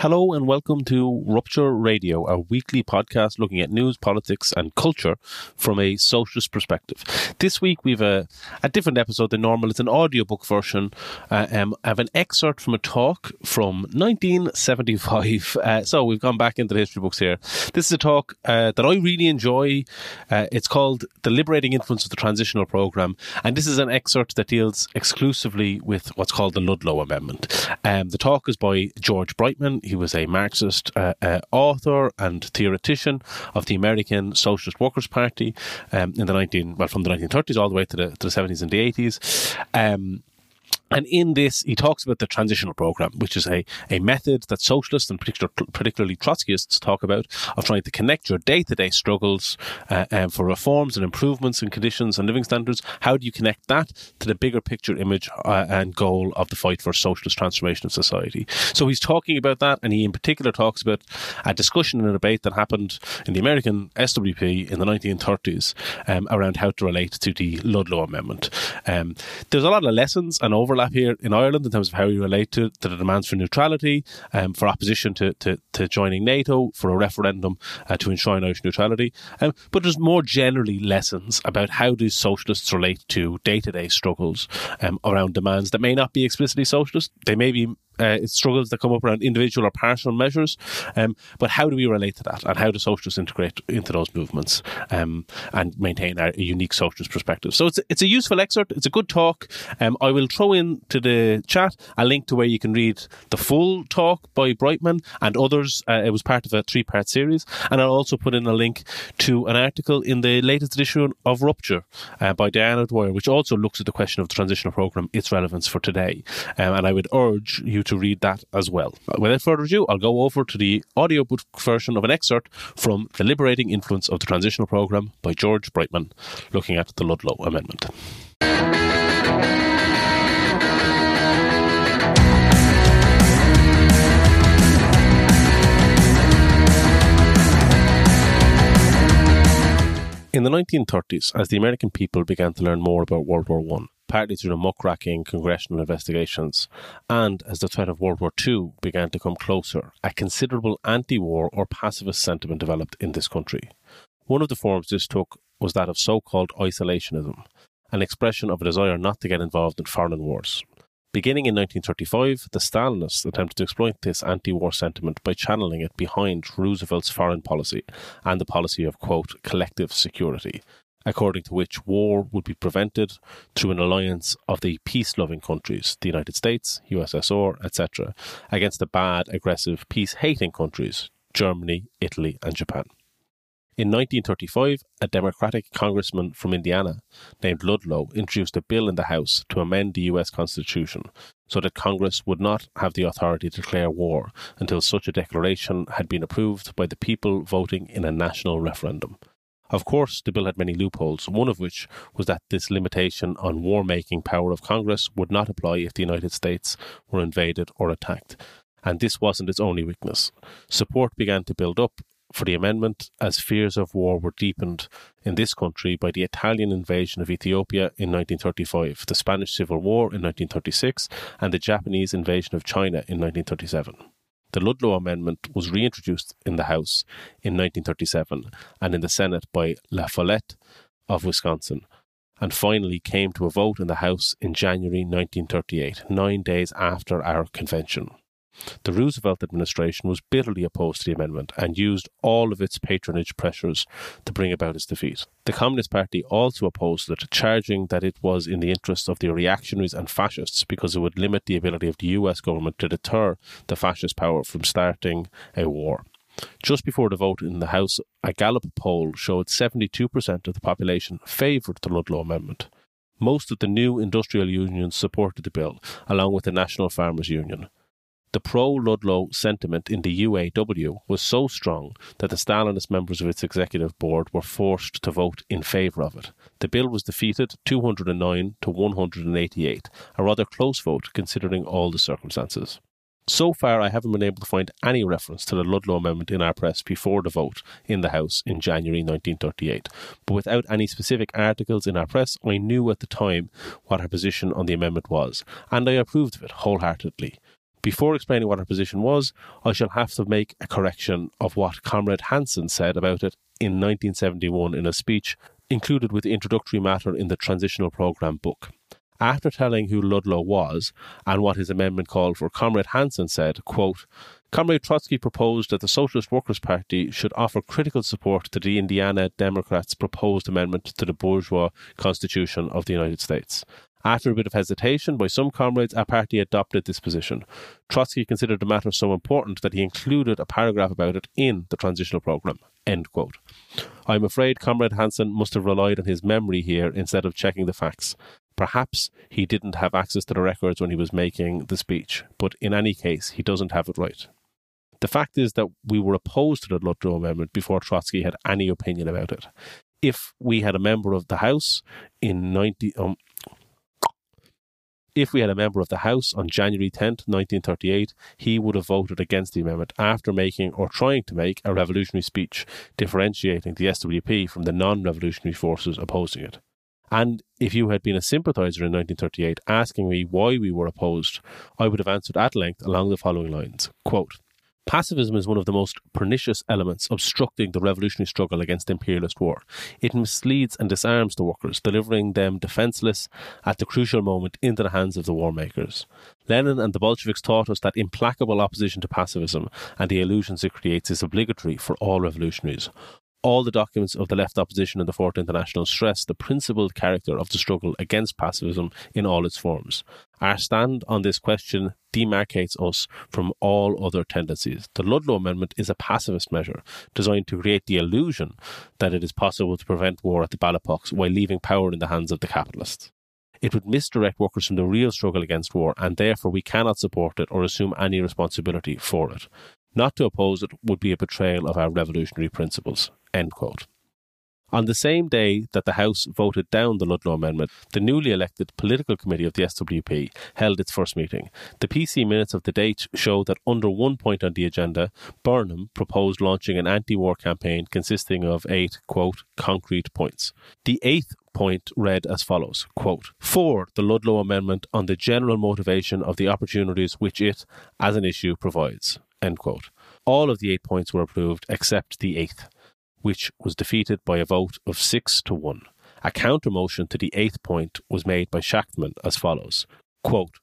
Hello and welcome to Rupture Radio, a weekly podcast looking at news, politics, and culture from a socialist perspective. This week we've a, a different episode than normal. It's an audiobook version uh, um, of an excerpt from a talk from 1975. Uh, so we've gone back into the history books here. This is a talk uh, that I really enjoy. Uh, it's called The Liberating Influence of the Transitional Programme, and this is an excerpt that deals exclusively with what's called the Ludlow Amendment. Um, the talk is by George Breitman he was a Marxist uh, uh, author and theoretician of the American Socialist Workers' Party um, in the 19 well from the 1930s all the way to the, to the 70s and the 80s. Um, and in this, he talks about the transitional program, which is a, a method that socialists and particular, particularly Trotskyists talk about of trying to connect your day to day struggles uh, um, for reforms and improvements in conditions and living standards. How do you connect that to the bigger picture image uh, and goal of the fight for socialist transformation of society? So he's talking about that, and he in particular talks about a discussion and a debate that happened in the American SWP in the 1930s um, around how to relate to the Ludlow Amendment. Um, there's a lot of lessons and overlap overlap here in Ireland in terms of how we relate to, to the demands for neutrality, um, for opposition to, to, to, joining NATO, for a referendum uh, to enshrine Irish neutrality. Um, but there's more generally lessons about how do socialists relate to day to day struggles um, around demands that may not be explicitly socialist. They may be uh, struggles that come up around individual or partial measures. Um, but how do we relate to that, and how do socialists integrate into those movements um, and maintain our unique socialist perspective? So it's it's a useful excerpt. It's a good talk. Um, I will throw into the chat a link to where you can read the full talk by Breitman and others. Uh, it was part of a three part series, and I'll also put in a link to an article in the latest edition of Rupture uh, by Diana Dwyer, which also looks at the question of the transitional program, its relevance for today. Um, and I would urge you to read that as well. Without further ado, I'll go over to the audiobook version of an excerpt from The Liberating Influence of the Transitional Programme by George Breitman, looking at the Ludlow Amendment. In the 1930s, as the American people began to learn more about World War I, partly through the muckraking congressional investigations, and as the threat of World War II began to come closer, a considerable anti war or pacifist sentiment developed in this country. One of the forms this took was that of so called isolationism, an expression of a desire not to get involved in foreign wars. Beginning in 1935, the Stalinists attempted to exploit this anti war sentiment by channeling it behind Roosevelt's foreign policy and the policy of, quote, collective security, according to which war would be prevented through an alliance of the peace loving countries, the United States, USSR, etc., against the bad, aggressive, peace hating countries, Germany, Italy, and Japan. In 1935, a Democratic congressman from Indiana named Ludlow introduced a bill in the House to amend the US Constitution so that Congress would not have the authority to declare war until such a declaration had been approved by the people voting in a national referendum. Of course, the bill had many loopholes, one of which was that this limitation on war making power of Congress would not apply if the United States were invaded or attacked. And this wasn't its only weakness. Support began to build up for the amendment as fears of war were deepened in this country by the Italian invasion of Ethiopia in 1935, the Spanish Civil War in 1936, and the Japanese invasion of China in 1937. The Ludlow Amendment was reintroduced in the House in 1937 and in the Senate by La Follette of Wisconsin, and finally came to a vote in the House in January 1938, nine days after our convention. The Roosevelt administration was bitterly opposed to the amendment and used all of its patronage pressures to bring about its defeat. The Communist Party also opposed it, charging that it was in the interests of the reactionaries and fascists because it would limit the ability of the US government to deter the fascist power from starting a war. Just before the vote in the House, a Gallup poll showed 72% of the population favoured the Ludlow Amendment. Most of the new industrial unions supported the bill, along with the National Farmers Union. The pro Ludlow sentiment in the UAW was so strong that the Stalinist members of its executive board were forced to vote in favour of it. The bill was defeated 209 to 188, a rather close vote considering all the circumstances. So far, I haven't been able to find any reference to the Ludlow Amendment in our press before the vote in the House in January 1938. But without any specific articles in our press, I knew at the time what our position on the amendment was, and I approved of it wholeheartedly. Before explaining what her position was, I shall have to make a correction of what Comrade Hansen said about it in 1971 in a speech included with introductory matter in the Transitional Programme book. After telling who Ludlow was and what his amendment called for, Comrade Hansen said, quote, Comrade Trotsky proposed that the Socialist Workers' Party should offer critical support to the Indiana Democrats' proposed amendment to the bourgeois constitution of the United States. After a bit of hesitation by some comrades, our party adopted this position. Trotsky considered the matter so important that he included a paragraph about it in the transitional program. End quote. I'm afraid Comrade Hansen must have relied on his memory here instead of checking the facts. Perhaps he didn't have access to the records when he was making the speech, but in any case, he doesn't have it right. The fact is that we were opposed to the Ludlow Amendment before Trotsky had any opinion about it. If we had a member of the House in 90, um, if we had a member of the House on January 10, 1938, he would have voted against the amendment after making or trying to make a revolutionary speech differentiating the SWP from the non revolutionary forces opposing it. And if you had been a sympathiser in 1938 asking me why we were opposed, I would have answered at length along the following lines Quote, Pacifism is one of the most pernicious elements obstructing the revolutionary struggle against imperialist war. It misleads and disarms the workers, delivering them defenceless at the crucial moment into the hands of the war makers. Lenin and the Bolsheviks taught us that implacable opposition to pacifism and the illusions it creates is obligatory for all revolutionaries all the documents of the left opposition and the Fourth International stress the principled character of the struggle against pacifism in all its forms. Our stand on this question demarcates us from all other tendencies. The Ludlow Amendment is a pacifist measure designed to create the illusion that it is possible to prevent war at the ballot box while leaving power in the hands of the capitalists. It would misdirect workers from the real struggle against war, and therefore we cannot support it or assume any responsibility for it. Not to oppose it would be a betrayal of our revolutionary principles. End quote. On the same day that the House voted down the Ludlow Amendment, the newly elected political committee of the SWP held its first meeting. The PC minutes of the date show that under one point on the agenda, Burnham proposed launching an anti war campaign consisting of eight, quote, concrete points. The eighth point read as follows quote, For the Ludlow Amendment on the general motivation of the opportunities which it, as an issue, provides. End quote. All of the eight points were approved except the eighth which was defeated by a vote of six to one. A counter motion to the eighth point was made by Shachtman as follows quote,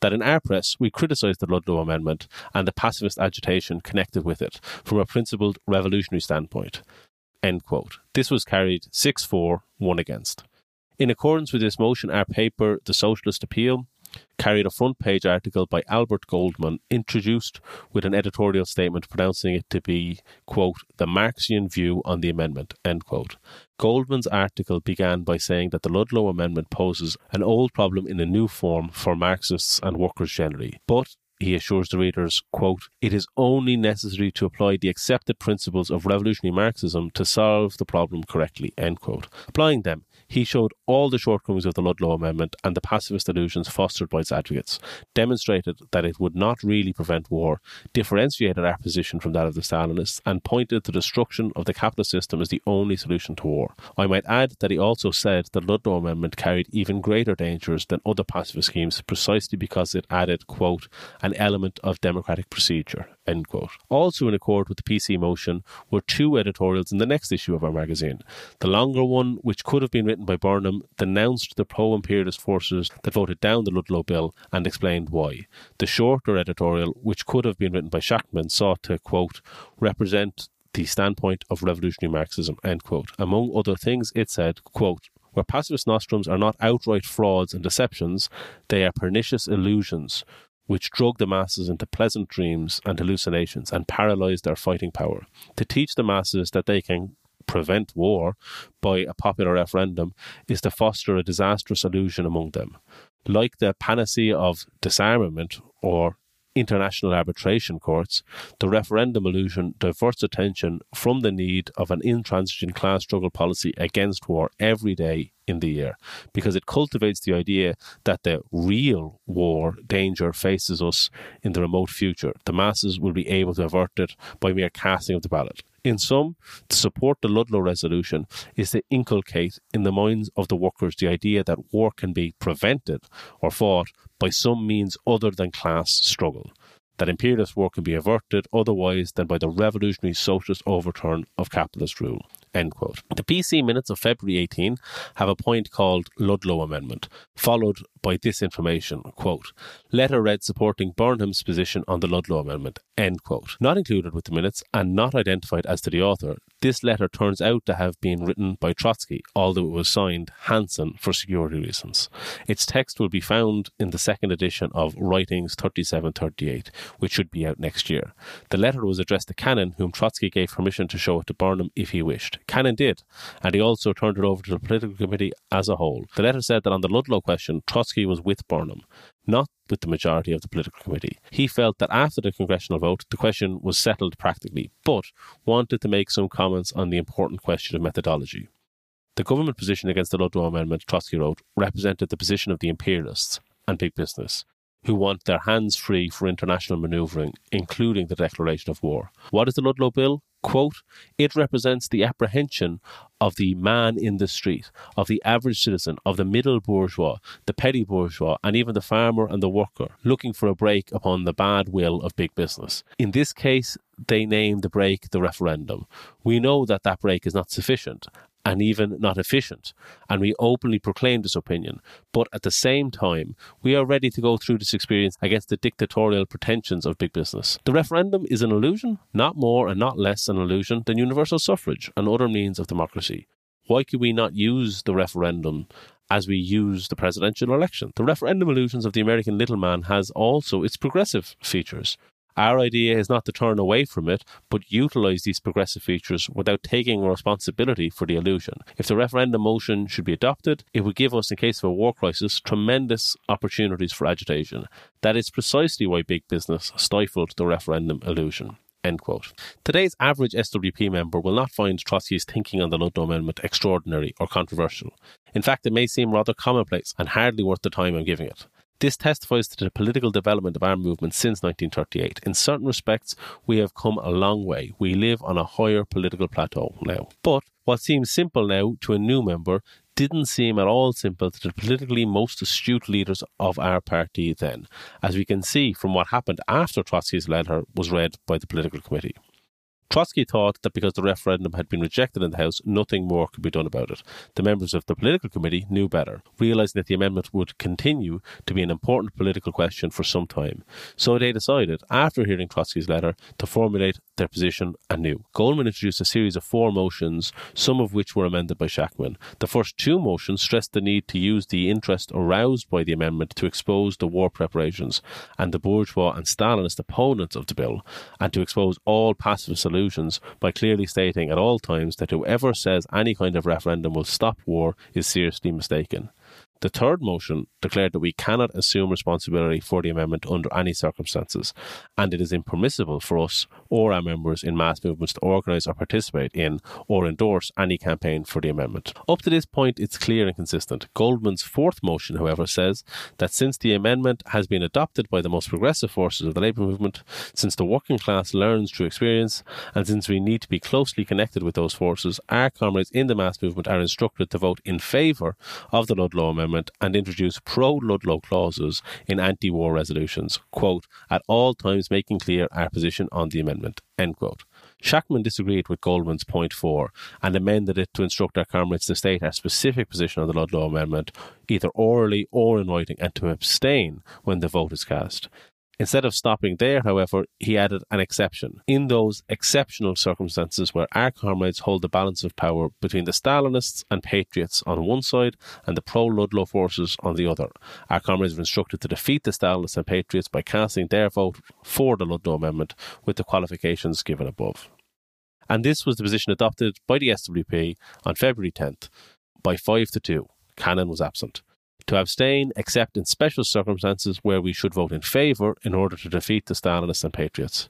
that in our press we criticised the Ludlow Amendment and the pacifist agitation connected with it from a principled revolutionary standpoint. End quote. This was carried 6 4, 1 against. In accordance with this motion, our paper, The Socialist Appeal, carried a front page article by Albert Goldman, introduced with an editorial statement pronouncing it to be, quote, the Marxian view on the amendment, end quote. Goldman's article began by saying that the Ludlow Amendment poses an old problem in a new form for Marxists and workers generally, but he assures the readers, quote, It is only necessary to apply the accepted principles of revolutionary Marxism to solve the problem correctly, end quote. Applying them, he showed all the shortcomings of the Ludlow Amendment and the pacifist illusions fostered by its advocates, demonstrated that it would not really prevent war, differentiated our position from that of the Stalinists, and pointed to the destruction of the capitalist system as the only solution to war. I might add that he also said the Ludlow Amendment carried even greater dangers than other pacifist schemes precisely because it added, quote, an element of democratic procedure, End quote. Also in accord with the PC motion were two editorials in the next issue of our magazine. The longer one, which could have been written by Burnham, denounced the pro imperialist forces that voted down the Ludlow Bill and explained why. The shorter editorial, which could have been written by Shachtman, sought to, quote, represent the standpoint of revolutionary Marxism, end quote. Among other things, it said, quote, where pacifist nostrums are not outright frauds and deceptions, they are pernicious illusions which drug the masses into pleasant dreams and hallucinations and paralyze their fighting power. To teach the masses that they can prevent war by a popular referendum is to foster a disastrous illusion among them. Like the panacea of disarmament or international arbitration courts, the referendum illusion diverts attention from the need of an intransigent class struggle policy against war every day in the year because it cultivates the idea that the real war danger faces us in the remote future. The masses will be able to avert it by mere casting of the ballot. In sum, to support the Ludlow resolution is to inculcate in the minds of the workers the idea that war can be prevented or fought by some means other than class struggle. that imperialist war can be averted otherwise than by the revolutionary socialist overturn of capitalist rule. End quote. The PC minutes of February 18 have a point called Ludlow Amendment, followed by this information, quote, letter read supporting Burnham's position on the Ludlow Amendment, end quote. Not included with the minutes and not identified as to the author, this letter turns out to have been written by Trotsky, although it was signed Hansen for security reasons. Its text will be found in the second edition of Writings 3738, which should be out next year. The letter was addressed to Cannon, whom Trotsky gave permission to show it to Burnham if he wished. Cannon did, and he also turned it over to the political committee as a whole. The letter said that on the Ludlow question, Trotsky was with Burnham, not with the majority of the political committee. He felt that after the congressional vote, the question was settled practically, but wanted to make some comments on the important question of methodology. The government position against the Ludlow Amendment, Trotsky wrote, represented the position of the imperialists and big business, who want their hands free for international manoeuvring, including the declaration of war. What is the Ludlow Bill? Quote, it represents the apprehension of the man in the street, of the average citizen, of the middle bourgeois, the petty bourgeois, and even the farmer and the worker, looking for a brake upon the bad will of big business. In this case, they name the brake the referendum. We know that that brake is not sufficient, and even not efficient, and we openly proclaim this opinion. But at the same time, we are ready to go through this experience against the dictatorial pretensions of big business. The referendum is an illusion, not more and not less an illusion than universal suffrage and other means of democracy. Why could we not use the referendum as we use the presidential election? The referendum illusions of the American little man has also its progressive features. Our idea is not to turn away from it, but utilize these progressive features without taking responsibility for the illusion. If the referendum motion should be adopted, it would give us, in case of a war crisis, tremendous opportunities for agitation. That is precisely why big business stifled the referendum illusion. End quote. Today's average SWP member will not find Trotsky's thinking on the Ludlow Amendment extraordinary or controversial. In fact, it may seem rather commonplace and hardly worth the time I'm giving it. This testifies to the political development of our movement since 1938. In certain respects, we have come a long way. We live on a higher political plateau now. But what seems simple now to a new member didn't seem at all simple to the politically most astute leaders of our party then, as we can see from what happened after Trotsky's letter was read by the political committee. Trotsky thought that because the referendum had been rejected in the House, nothing more could be done about it. The members of the political committee knew better, realizing that the amendment would continue to be an important political question for some time. So they decided, after hearing Trotsky's letter, to formulate their position anew. Goldman introduced a series of four motions, some of which were amended by Shachtman. The first two motions stressed the need to use the interest aroused by the amendment to expose the war preparations and the bourgeois and Stalinist opponents of the bill, and to expose all passive solutions by clearly stating at all times that whoever says any kind of referendum will stop war is seriously mistaken. The third motion declared that we cannot assume responsibility for the amendment under any circumstances, and it is impermissible for us or our members in mass movements to organise or participate in or endorse any campaign for the amendment. Up to this point, it's clear and consistent. Goldman's fourth motion, however, says that since the amendment has been adopted by the most progressive forces of the labour movement, since the working class learns through experience, and since we need to be closely connected with those forces, our comrades in the mass movement are instructed to vote in favour of the Ludlow Amendment And introduce pro Ludlow clauses in anti war resolutions, quote, at all times making clear our position on the amendment, end quote. Shachtman disagreed with Goldman's point four and amended it to instruct our comrades to state our specific position on the Ludlow Amendment, either orally or in writing, and to abstain when the vote is cast. Instead of stopping there, however, he added an exception. In those exceptional circumstances where our comrades hold the balance of power between the Stalinists and Patriots on one side and the pro Ludlow forces on the other, our comrades were instructed to defeat the Stalinists and Patriots by casting their vote for the Ludlow Amendment with the qualifications given above. And this was the position adopted by the SWP on February 10th by 5 to 2. Cannon was absent to abstain except in special circumstances where we should vote in favour in order to defeat the Stalinists and Patriots.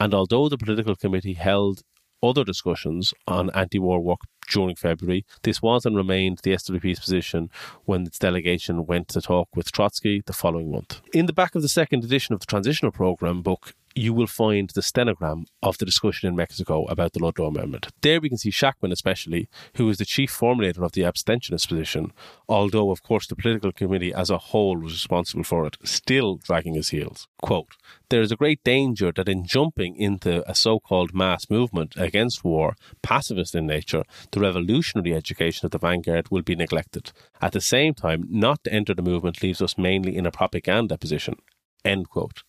And although the political committee held other discussions on anti war work during February, this was and remained the SWP's position when its delegation went to talk with Trotsky the following month. In the back of the second edition of the Transitional Programme book, you will find the stenogram of the discussion in Mexico about the Ludlow Amendment. There we can see Shachtman, especially, who was the chief formulator of the abstentionist position, although, of course, the political committee as a whole was responsible for it, still dragging his heels. Quote, there is a great danger that in jumping into a so called mass movement against war, pacifist in nature, the revolutionary education of the vanguard will be neglected. At the same time, not to enter the movement leaves us mainly in a propaganda position. End quote.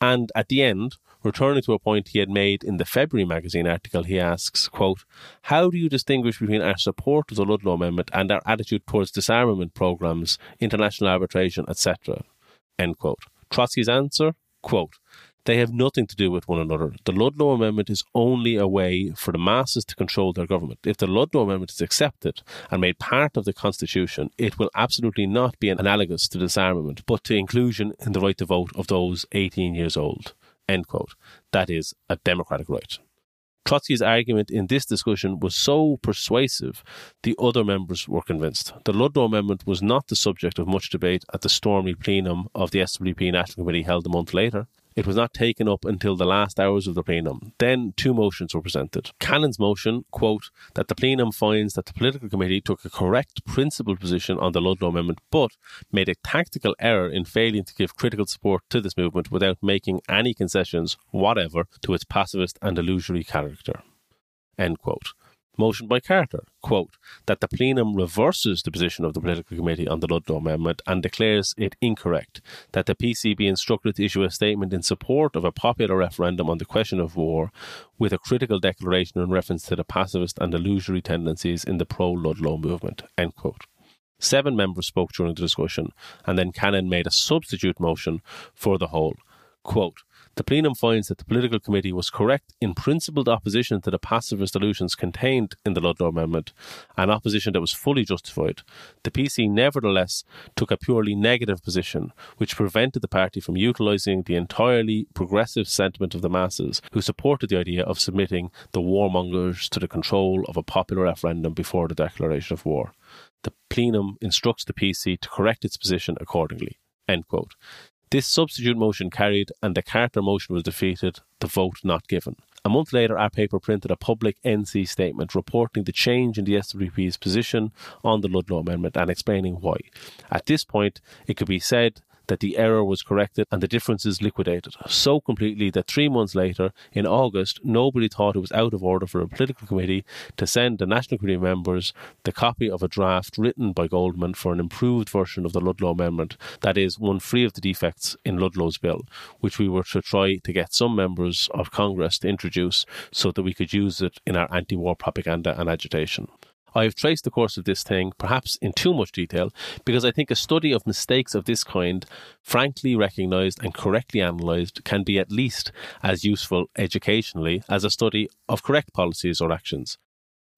And at the end, returning to a point he had made in the February magazine article, he asks, quote, How do you distinguish between our support of the Ludlow Amendment and our attitude towards disarmament programs, international arbitration, etc.? End quote. Trotsky's answer, quote, they have nothing to do with one another. The Ludlow Amendment is only a way for the masses to control their government. If the Ludlow Amendment is accepted and made part of the Constitution, it will absolutely not be analogous to disarmament, but to inclusion in the right to vote of those 18 years old. End quote. That is a democratic right. Trotsky's argument in this discussion was so persuasive, the other members were convinced. The Ludlow Amendment was not the subject of much debate at the stormy plenum of the SWP National Committee held a month later. It was not taken up until the last hours of the plenum. Then two motions were presented. Cannon's motion, quote, that the plenum finds that the political committee took a correct principled position on the Ludlow Amendment, but made a tactical error in failing to give critical support to this movement without making any concessions whatever to its pacifist and illusory character. End quote motion by Carter, quote, that the plenum reverses the position of the political committee on the Ludlow Amendment and declares it incorrect, that the PC be instructed to issue a statement in support of a popular referendum on the question of war with a critical declaration in reference to the pacifist and illusory tendencies in the pro-Ludlow movement, end quote. Seven members spoke during the discussion, and then Cannon made a substitute motion for the whole. Quote, the plenum finds that the political committee was correct in principled opposition to the pacifist resolutions contained in the Ludlow Amendment, an opposition that was fully justified. The PC nevertheless took a purely negative position, which prevented the party from utilising the entirely progressive sentiment of the masses, who supported the idea of submitting the warmongers to the control of a popular referendum before the declaration of war. The plenum instructs the PC to correct its position accordingly. End quote. This substitute motion carried and the Carter motion was defeated, the vote not given. A month later, our paper printed a public NC statement reporting the change in the SWP's position on the Ludlow Amendment and explaining why. At this point, it could be said that the error was corrected and the differences liquidated so completely that three months later, in August, nobody thought it was out of order for a political committee to send the National Committee members the copy of a draft written by Goldman for an improved version of the Ludlow Amendment, that is, one free of the defects in Ludlow's bill, which we were to try to get some members of Congress to introduce so that we could use it in our anti war propaganda and agitation. I have traced the course of this thing, perhaps in too much detail, because I think a study of mistakes of this kind, frankly recognised and correctly analysed, can be at least as useful educationally as a study of correct policies or actions.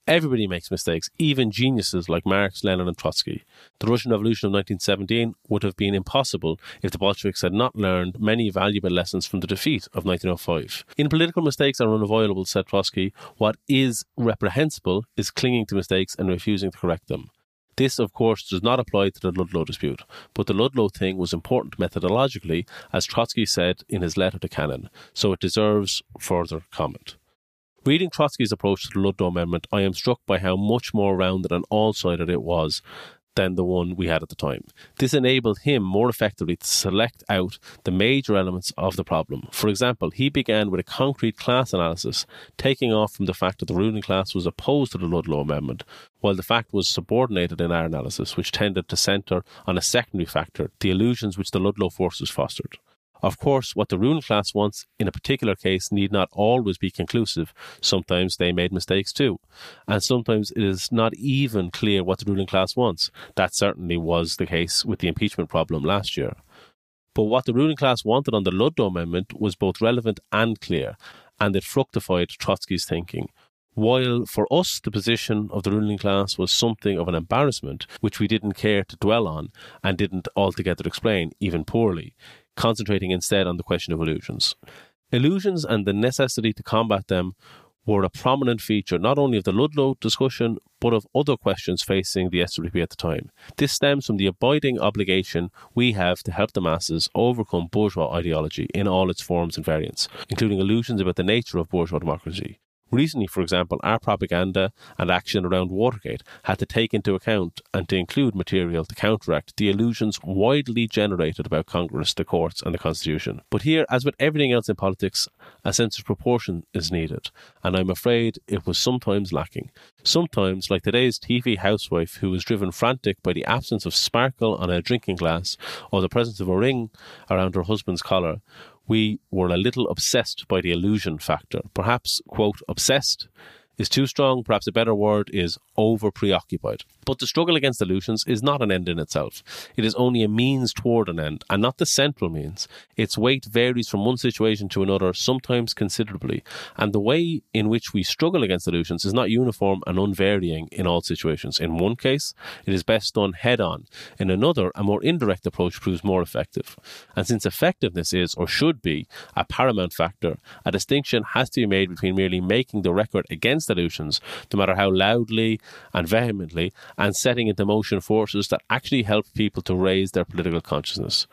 Everybody makes mistakes, even geniuses like Marx, Lenin, and Trotsky. The Russian Revolution of 1917 would have been impossible if the Bolsheviks had not learned many valuable lessons from the defeat of 1905. In political mistakes are unavoidable, said Trotsky. What is reprehensible is clinging to mistakes and refusing to correct them. This, of course, does not apply to the Ludlow dispute, but the Ludlow thing was important methodologically, as Trotsky said in his letter to Cannon, so it deserves further comment. Reading Trotsky's approach to the Ludlow Amendment, I am struck by how much more rounded and all sided it was than the one we had at the time. This enabled him more effectively to select out the major elements of the problem. For example, he began with a concrete class analysis, taking off from the fact that the ruling class was opposed to the Ludlow Amendment, while the fact was subordinated in our analysis, which tended to centre on a secondary factor, the illusions which the Ludlow forces fostered. Of course, what the ruling class wants in a particular case need not always be conclusive. Sometimes they made mistakes too. And sometimes it is not even clear what the ruling class wants. That certainly was the case with the impeachment problem last year. But what the ruling class wanted on the Ludlow Amendment was both relevant and clear, and it fructified Trotsky's thinking. While for us the position of the ruling class was something of an embarrassment, which we didn't care to dwell on and didn't altogether explain, even poorly, concentrating instead on the question of illusions. Illusions and the necessity to combat them were a prominent feature not only of the Ludlow discussion, but of other questions facing the SWP at the time. This stems from the abiding obligation we have to help the masses overcome bourgeois ideology in all its forms and variants, including illusions about the nature of bourgeois democracy. Recently, for example, our propaganda and action around Watergate had to take into account and to include material to counteract the illusions widely generated about Congress, the courts, and the Constitution. But here, as with everything else in politics, a sense of proportion is needed, and I'm afraid it was sometimes lacking. Sometimes, like today's TV housewife who was driven frantic by the absence of sparkle on her drinking glass or the presence of a ring around her husband's collar, we were a little obsessed by the illusion factor. Perhaps, quote, obsessed is too strong. Perhaps a better word is over preoccupied. But the struggle against illusions is not an end in itself. It is only a means toward an end, and not the central means. Its weight varies from one situation to another, sometimes considerably, and the way in which we struggle against illusions is not uniform and unvarying in all situations. In one case, it is best done head on. In another, a more indirect approach proves more effective. And since effectiveness is, or should be, a paramount factor, a distinction has to be made between merely making the record against illusions, no matter how loudly and vehemently, and setting into motion forces that actually help people to raise their political consciousness.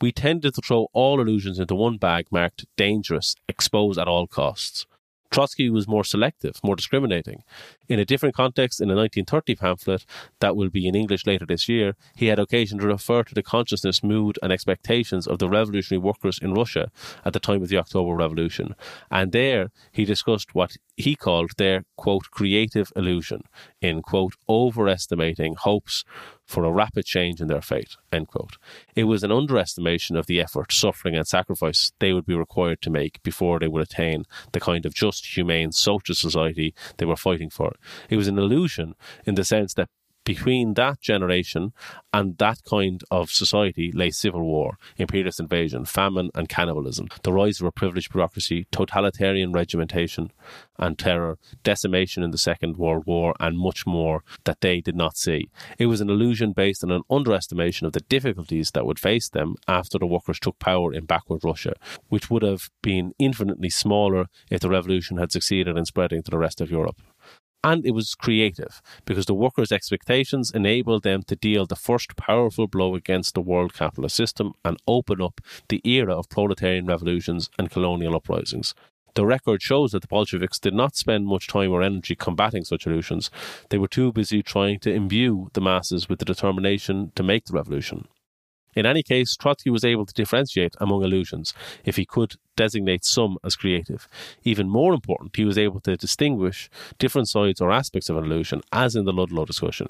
We tended to throw all illusions into one bag marked dangerous, expose at all costs. Trotsky was more selective, more discriminating. In a different context, in a 1930 pamphlet that will be in English later this year, he had occasion to refer to the consciousness, mood, and expectations of the revolutionary workers in Russia at the time of the October Revolution. And there he discussed what he called their, quote, creative illusion in, quote, overestimating hopes for a rapid change in their fate. End quote. It was an underestimation of the effort, suffering, and sacrifice they would be required to make before they would attain the kind of just, humane, social society they were fighting for. It was an illusion in the sense that between that generation and that kind of society lay civil war, imperialist invasion, famine, and cannibalism, the rise of a privileged bureaucracy, totalitarian regimentation and terror, decimation in the Second World War, and much more that they did not see. It was an illusion based on an underestimation of the difficulties that would face them after the workers took power in backward Russia, which would have been infinitely smaller if the revolution had succeeded in spreading to the rest of Europe and it was creative because the workers' expectations enabled them to deal the first powerful blow against the world capitalist system and open up the era of proletarian revolutions and colonial uprisings. The record shows that the Bolsheviks did not spend much time or energy combating such illusions. They were too busy trying to imbue the masses with the determination to make the revolution. In any case, Trotsky was able to differentiate among illusions if he could designate some as creative. Even more important, he was able to distinguish different sides or aspects of an illusion, as in the Ludlow discussion.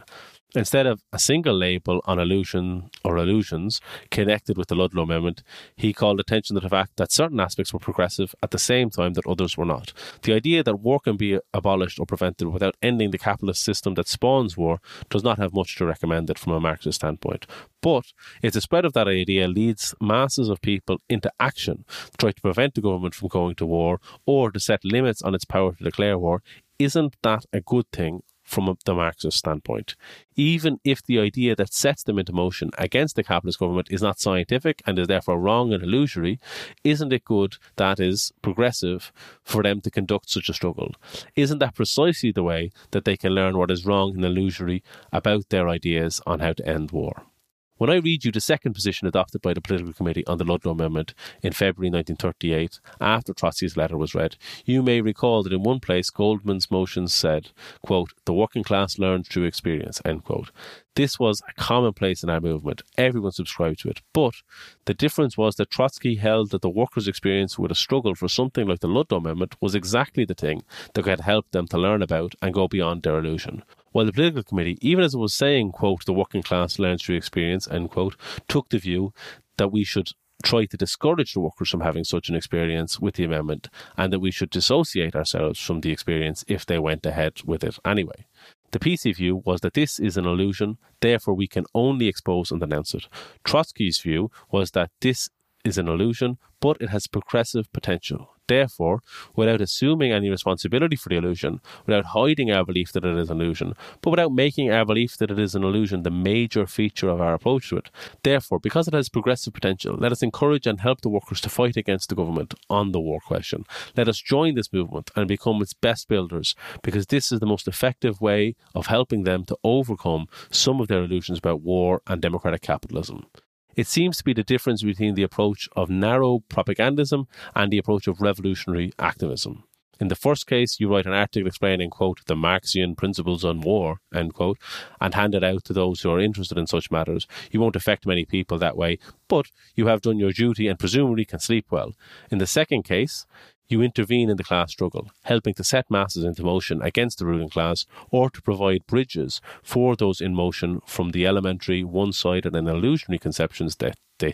Instead of a single label on illusion or illusions connected with the Ludlow Amendment, he called attention to the fact that certain aspects were progressive at the same time that others were not. The idea that war can be abolished or prevented without ending the capitalist system that spawns war does not have much to recommend it from a Marxist standpoint. But if the spread of that idea leads masses of people into action to try to prevent the government from going to war or to set limits on its power to declare war, isn't that a good thing from the Marxist standpoint. Even if the idea that sets them into motion against the capitalist government is not scientific and is therefore wrong and illusory, isn't it good, that is, progressive, for them to conduct such a struggle? Isn't that precisely the way that they can learn what is wrong and illusory about their ideas on how to end war? When I read you the second position adopted by the Political Committee on the Ludlow Amendment in February 1938, after Trotsky's letter was read, you may recall that in one place Goldman's motion said, quote, the working class learns through experience, end quote. This was a commonplace in our movement. Everyone subscribed to it. But the difference was that Trotsky held that the workers' experience with a struggle for something like the Ludlow Amendment was exactly the thing that could help them to learn about and go beyond their illusion while the political committee, even as it was saying, quote, the working class learns through experience, end quote, took the view that we should try to discourage the workers from having such an experience with the amendment and that we should dissociate ourselves from the experience if they went ahead with it anyway. The PC view was that this is an illusion, therefore we can only expose and denounce it. Trotsky's view was that this is an illusion, but it has progressive potential. Therefore, without assuming any responsibility for the illusion, without hiding our belief that it is an illusion, but without making our belief that it is an illusion the major feature of our approach to it. Therefore, because it has progressive potential, let us encourage and help the workers to fight against the government on the war question. Let us join this movement and become its best builders, because this is the most effective way of helping them to overcome some of their illusions about war and democratic capitalism. It seems to be the difference between the approach of narrow propagandism and the approach of revolutionary activism. In the first case, you write an article explaining, quote, the Marxian principles on war, end quote, and hand it out to those who are interested in such matters. You won't affect many people that way, but you have done your duty and presumably can sleep well. In the second case, you intervene in the class struggle, helping to set masses into motion against the ruling class or to provide bridges for those in motion from the elementary, one sided, and illusionary conceptions that they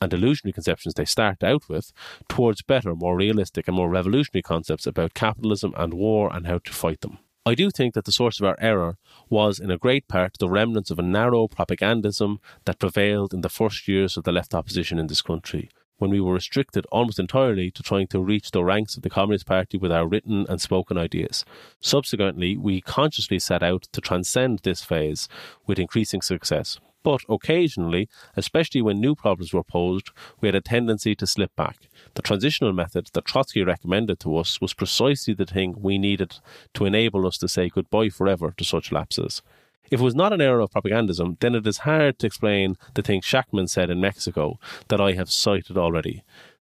and illusionary conceptions they start out with towards better, more realistic, and more revolutionary concepts about capitalism and war and how to fight them. I do think that the source of our error was, in a great part, the remnants of a narrow propagandism that prevailed in the first years of the left opposition in this country, when we were restricted almost entirely to trying to reach the ranks of the Communist Party with our written and spoken ideas. Subsequently, we consciously set out to transcend this phase with increasing success. But occasionally, especially when new problems were posed, we had a tendency to slip back. The transitional method that Trotsky recommended to us was precisely the thing we needed to enable us to say goodbye forever to such lapses. If it was not an error of propagandism, then it is hard to explain the thing Shachtman said in Mexico that I have cited already.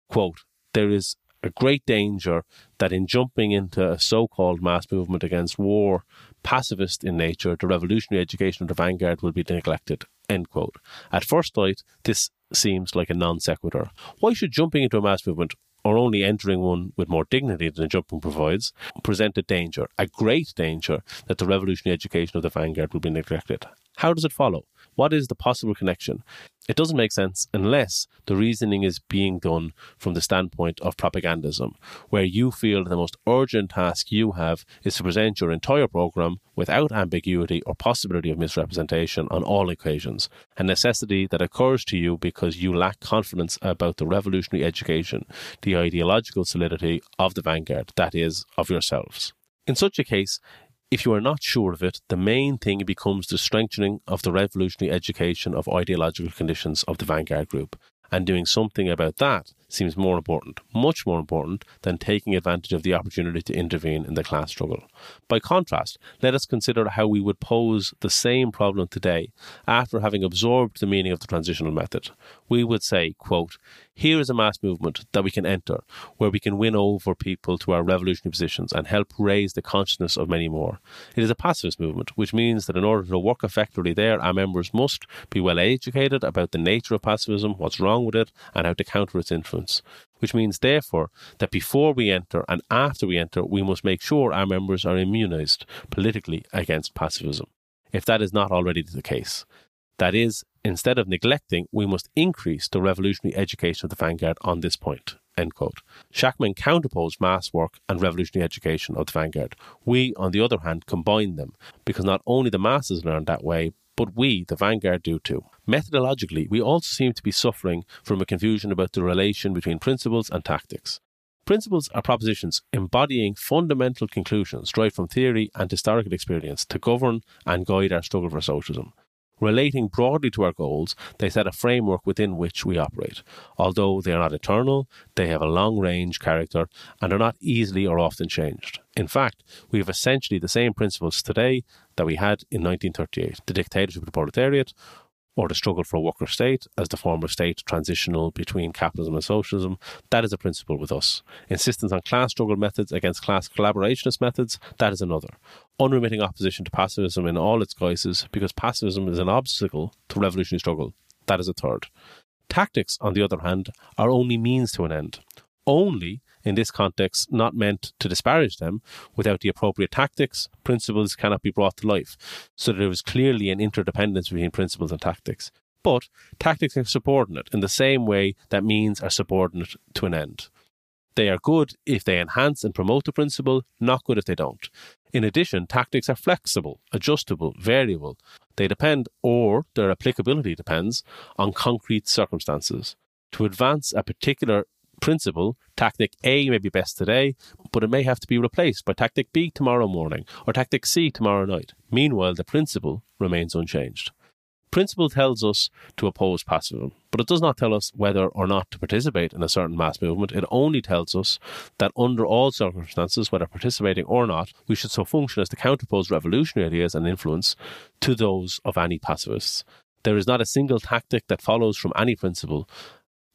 Quote, there is a great danger that in jumping into a so called mass movement against war, pacifist in nature, the revolutionary education of the vanguard will be neglected. End quote. At first sight, this seems like a non sequitur. Why should jumping into a mass movement or only entering one with more dignity than jumping provides, present a danger, a great danger, that the revolutionary education of the vanguard will be neglected. How does it follow? What is the possible connection? It doesn't make sense unless the reasoning is being done from the standpoint of propagandism, where you feel the most urgent task you have is to present your entire program without ambiguity or possibility of misrepresentation on all occasions, a necessity that occurs to you because you lack confidence about the revolutionary education, the ideological solidity of the vanguard, that is, of yourselves. In such a case, if you are not sure of it, the main thing becomes the strengthening of the revolutionary education of ideological conditions of the vanguard group, and doing something about that seems more important, much more important, than taking advantage of the opportunity to intervene in the class struggle. By contrast, let us consider how we would pose the same problem today after having absorbed the meaning of the transitional method. We would say, quote, here is a mass movement that we can enter, where we can win over people to our revolutionary positions and help raise the consciousness of many more. It is a pacifist movement, which means that in order to work effectively there, our members must be well educated about the nature of pacifism, what's wrong with it, and how to counter its influence. Which means, therefore, that before we enter and after we enter, we must make sure our members are immunized politically against pacifism, if that is not already the case. That is, instead of neglecting, we must increase the revolutionary education of the vanguard on this point. End quote. Shachtman counterposed mass work and revolutionary education of the vanguard. We, on the other hand, combine them because not only the masses learn that way, but we, the vanguard, do too. Methodologically, we also seem to be suffering from a confusion about the relation between principles and tactics. Principles are propositions embodying fundamental conclusions derived from theory and historical experience to govern and guide our struggle for socialism. Relating broadly to our goals, they set a framework within which we operate. Although they are not eternal, they have a long range character and are not easily or often changed. In fact, we have essentially the same principles today that we had in 1938 the dictatorship of the proletariat, or the struggle for a worker state as the form of state transitional between capitalism and socialism, that is a principle with us. Insistence on class struggle methods against class collaborationist methods, that is another. Unremitting opposition to pacifism in all its guises, because pacifism is an obstacle to revolutionary struggle, that is a third. Tactics, on the other hand, are only means to an end. Only in this context not meant to disparage them. Without the appropriate tactics, principles cannot be brought to life. So there is clearly an interdependence between principles and tactics. But tactics are subordinate in the same way that means are subordinate to an end. They are good if they enhance and promote the principle, not good if they don't. In addition, tactics are flexible, adjustable, variable. They depend, or their applicability depends, on concrete circumstances. To advance a particular principle, tactic A may be best today, but it may have to be replaced by tactic B tomorrow morning or tactic C tomorrow night. Meanwhile, the principle remains unchanged. Principle tells us to oppose pacifism, but it does not tell us whether or not to participate in a certain mass movement. It only tells us that under all circumstances, whether participating or not, we should so function as to counterpose revolutionary ideas and influence to those of any pacifists. There is not a single tactic that follows from any principle,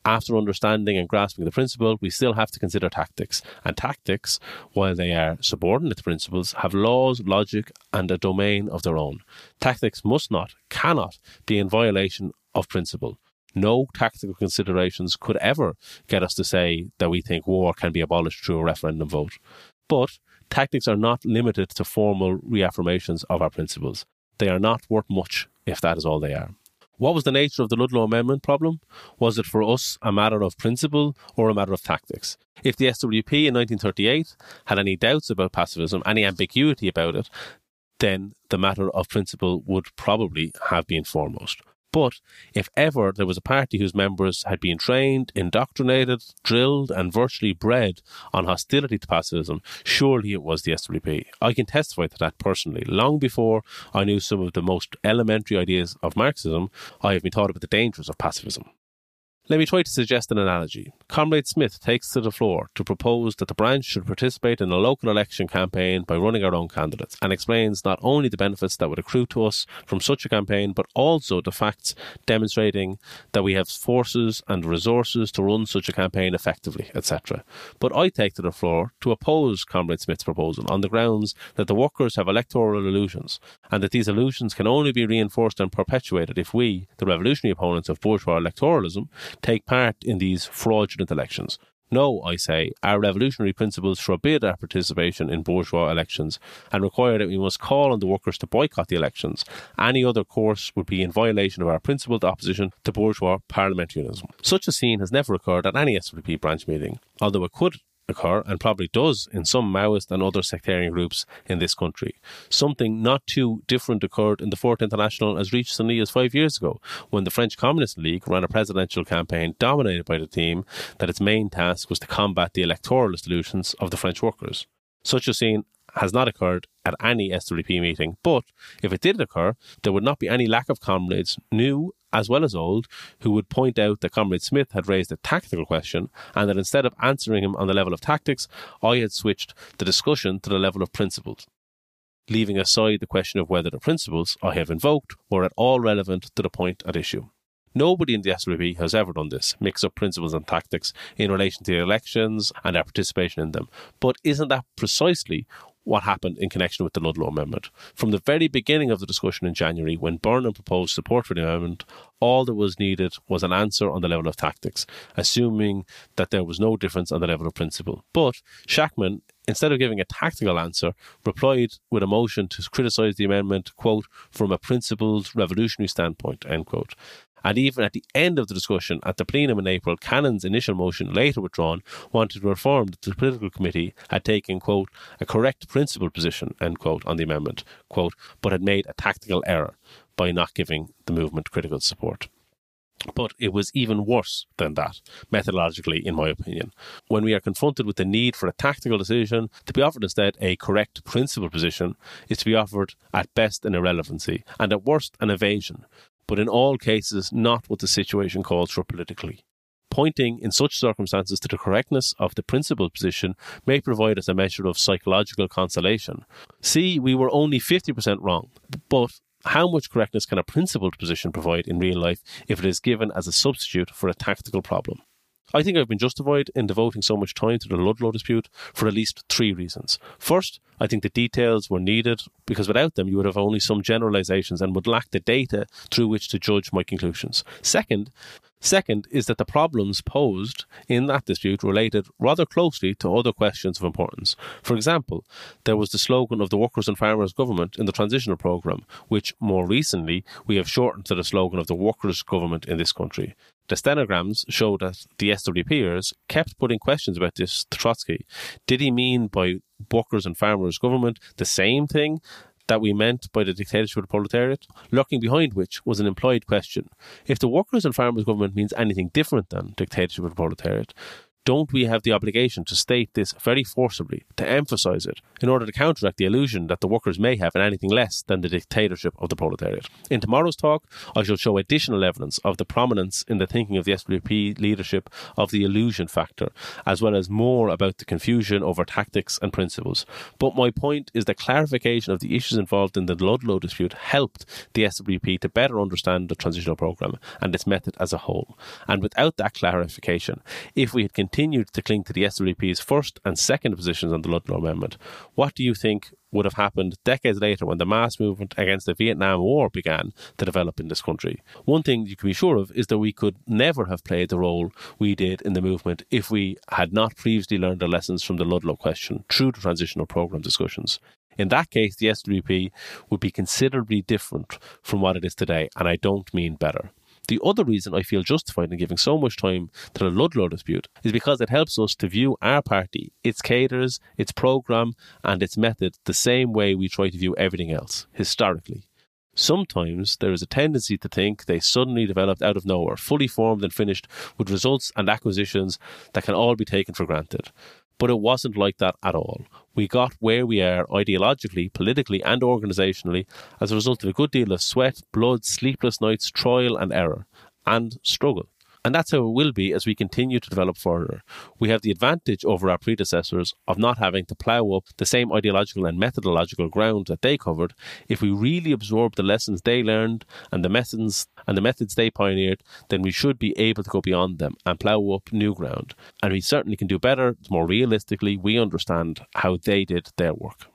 after understanding and grasping the principle, we still have to consider tactics. And tactics, while they are subordinate to principles, have laws, logic, and a domain of their own. Tactics must not, cannot be in violation of principle. No tactical considerations could ever get us to say that we think war can be abolished through a referendum vote. But tactics are not limited to formal reaffirmations of our principles. They are not worth much if that is all they are. What was the nature of the Ludlow Amendment problem? Was it for us a matter of principle or a matter of tactics? If the SWP in 1938 had any doubts about pacifism, any ambiguity about it, then the matter of principle would probably have been foremost. But if ever there was a party whose members had been trained, indoctrinated, drilled, and virtually bred on hostility to pacifism, surely it was the SWP. I can testify to that personally. Long before I knew some of the most elementary ideas of Marxism, I have been taught about the dangers of pacifism. Let me try to suggest an analogy. Comrade Smith takes to the floor to propose that the branch should participate in a local election campaign by running our own candidates and explains not only the benefits that would accrue to us from such a campaign, but also the facts demonstrating that we have forces and resources to run such a campaign effectively, etc. But I take to the floor to oppose Comrade Smith's proposal on the grounds that the workers have electoral illusions and that these illusions can only be reinforced and perpetuated if we, the revolutionary opponents of bourgeois electoralism, take part in these fraudulent elections. No, I say, our revolutionary principles forbid our participation in bourgeois elections and require that we must call on the workers to boycott the elections. Any other course would be in violation of our principled opposition to bourgeois parliamentarism. Such a scene has never occurred at any SWP branch meeting, although it could occur and probably does in some Maoist and other sectarian groups in this country. Something not too different occurred in the Fourth International as recently as five years ago, when the French Communist League ran a presidential campaign dominated by the theme that its main task was to combat the electoralist illusions of the French workers. Such a scene has not occurred at any SWP meeting, but if it did occur, there would not be any lack of comrades, new as well as old, who would point out that Comrade Smith had raised a tactical question and that instead of answering him on the level of tactics, I had switched the discussion to the level of principles, leaving aside the question of whether the principles I have invoked were at all relevant to the point at issue. Nobody in the SWP has ever done this, mix up principles and tactics in relation to the elections and our participation in them. But isn't that precisely what happened in connection with the Ludlow Amendment. From the very beginning of the discussion in January, when Burnham proposed support for the amendment, all that was needed was an answer on the level of tactics, assuming that there was no difference on the level of principle. But Shachtman, instead of giving a tactical answer, replied with a motion to criticise the amendment, quote, from a principled revolutionary standpoint, end quote. And even at the end of the discussion at the plenum in April, Cannon's initial motion, later withdrawn, wanted to affirm that the political committee had taken, quote, a correct principle position, end quote, on the amendment, quote, but had made a tactical error by not giving the movement critical support. But it was even worse than that, methodologically, in my opinion. When we are confronted with the need for a tactical decision, to be offered instead a correct principle position is to be offered at best an irrelevancy and at worst an evasion, but in all cases not what the situation calls for politically. Pointing in such circumstances to the correctness of the principled position may provide us a measure of psychological consolation. See, we were only 50% wrong, but how much correctness can a principled position provide in real life if it is given as a substitute for a tactical problem? I think I've been justified in devoting so much time to the Ludlow dispute for at least three reasons. First, I think the details were needed because without them you would have only some generalizations and would lack the data through which to judge my conclusions. Second, Second is that the problems posed in that dispute related rather closely to other questions of importance. For example, there was the slogan of the Workers and Farmers Government in the Transitional Programme, which more recently we have shortened to the slogan of the Workers' Government in this country. The stenograms show that the SWPers kept putting questions about this to Trotsky. Did he mean by workers and farmers government the same thing that we meant by the dictatorship of the proletariat, lurking behind which was an implied question. If the workers and farmers government means anything different than dictatorship of the proletariat, don't we have the obligation to state this very forcibly, to emphasise it, in order to counteract the illusion that the workers may have in anything less than the dictatorship of the proletariat? In tomorrow's talk, I shall show additional evidence of the prominence in the thinking of the SWP leadership of the illusion factor, as well as more about the confusion over tactics and principles. But my point is that clarification of the issues involved in the Ludlow dispute helped the SWP to better understand the transitional programme and its method as a whole. And without that clarification, if we had continued to cling to the SWP's first and second positions on the Ludlow Amendment, what do you think would have happened decades later when the mass movement against the Vietnam War began to develop in this country. One thing you can be sure of is that we could never have played the role we did in the movement if we had not previously learned the lessons from the Ludlow question through the transitional programme discussions. In that case, the SWP would be considerably different from what it is today, and I don't mean better. The other reason I feel justified in giving so much time to the Ludlow dispute is because it helps us to view our party, its cadres, its programme, and its method the same way we try to view everything else, historically. Sometimes there is a tendency to think they suddenly developed out of nowhere, fully formed and finished, with results and acquisitions that can all be taken for granted. But it wasn't like that at all. We got where we are ideologically, politically, and organisationally as a result of a good deal of sweat, blood, sleepless nights, trial and error, and struggle. And that's how it will be as we continue to develop further. We have the advantage over our predecessors of not having to plough up the same ideological and methodological ground that they covered. If we really absorb the lessons they learned and the methods and the methods they pioneered, then we should be able to go beyond them and plough up new ground. And we certainly can do better, more realistically, we understand how they did their work.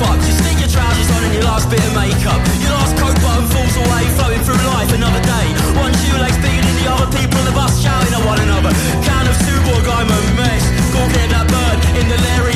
fuck. You stick your trousers on and your last bit of makeup. Your last coat button falls away, flowing through life another day. One shoe leg's bigger than the other, people on the bus shouting at one another. Count of two, boy, I'm a mess. Go get that bird in the lyrics.